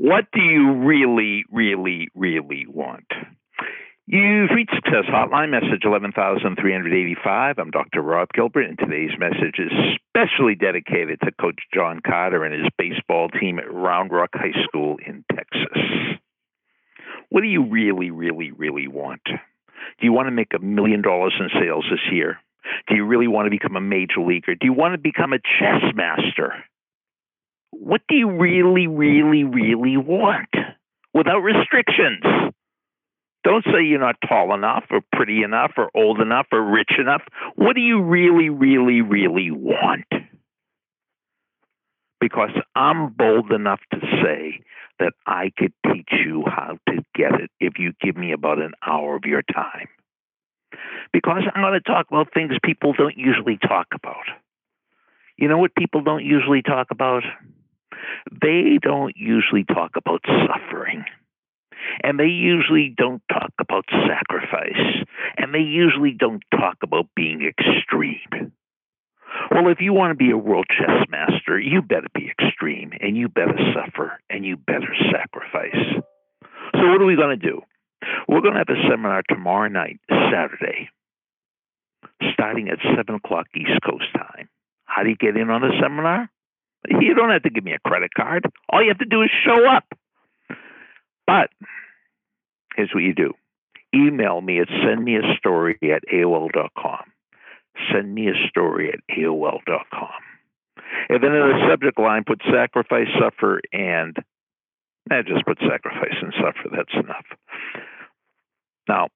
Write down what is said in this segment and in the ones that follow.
What do you really, really, really want? You've reached Success Hotline, message 11385. I'm Dr. Rob Gilbert, and today's message is specially dedicated to Coach John Carter and his baseball team at Round Rock High School in Texas. What do you really, really, really want? Do you want to make a million dollars in sales this year? Do you really want to become a major leaguer? Do you want to become a chess master? What do you really, really, really want without restrictions? Don't say you're not tall enough or pretty enough or old enough or rich enough. What do you really, really, really want? Because I'm bold enough to say that I could teach you how to get it if you give me about an hour of your time. Because I'm going to talk about things people don't usually talk about. You know what people don't usually talk about? They don't usually talk about suffering. And they usually don't talk about sacrifice. And they usually don't talk about being extreme. Well, if you want to be a world chess master, you better be extreme and you better suffer and you better sacrifice. So, what are we going to do? We're going to have a seminar tomorrow night, Saturday, starting at 7 o'clock East Coast time. How do you get in on the seminar? You don't have to give me a credit card. All you have to do is show up. But here's what you do email me at sendmeastory at AOL.com. Send me a story at AOL.com. And then in the subject line, put sacrifice, suffer, and eh, just put sacrifice and suffer. That's enough. Now,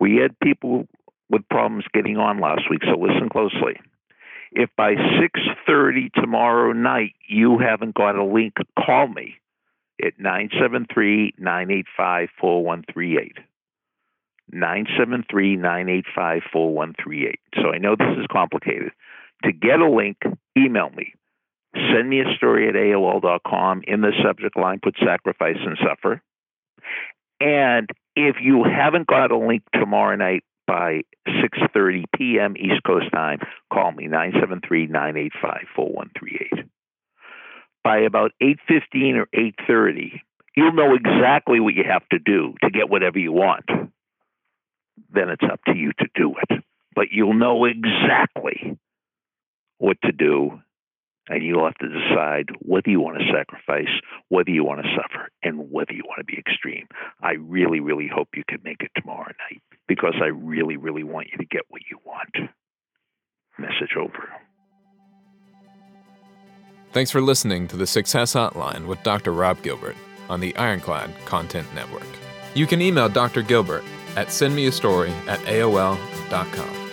we had people with problems getting on last week, so listen closely. If by 6:30 tomorrow night you haven't got a link, call me at 973-985-4138. 973-985-4138. So I know this is complicated. To get a link, email me. Send me a story at AOL.com. In the subject line, put sacrifice and suffer. And if you haven't got a link tomorrow night by 6:30 p.m. East Coast time, call me 973-985-4138. By about 8:15 or 8:30, you'll know exactly what you have to do to get whatever you want. Then it's up to you to do it. But you'll know exactly what to do and you'll have to decide whether you want to sacrifice, whether you want to suffer, and whether you want to be extreme. I really, really hope you can make it tomorrow night because I really, really want you to get what you want. Message over. Thanks for listening to the Success Hotline with Dr. Rob Gilbert on the Ironclad Content Network. You can email Dr. Gilbert at sendmeastory at AOL.com.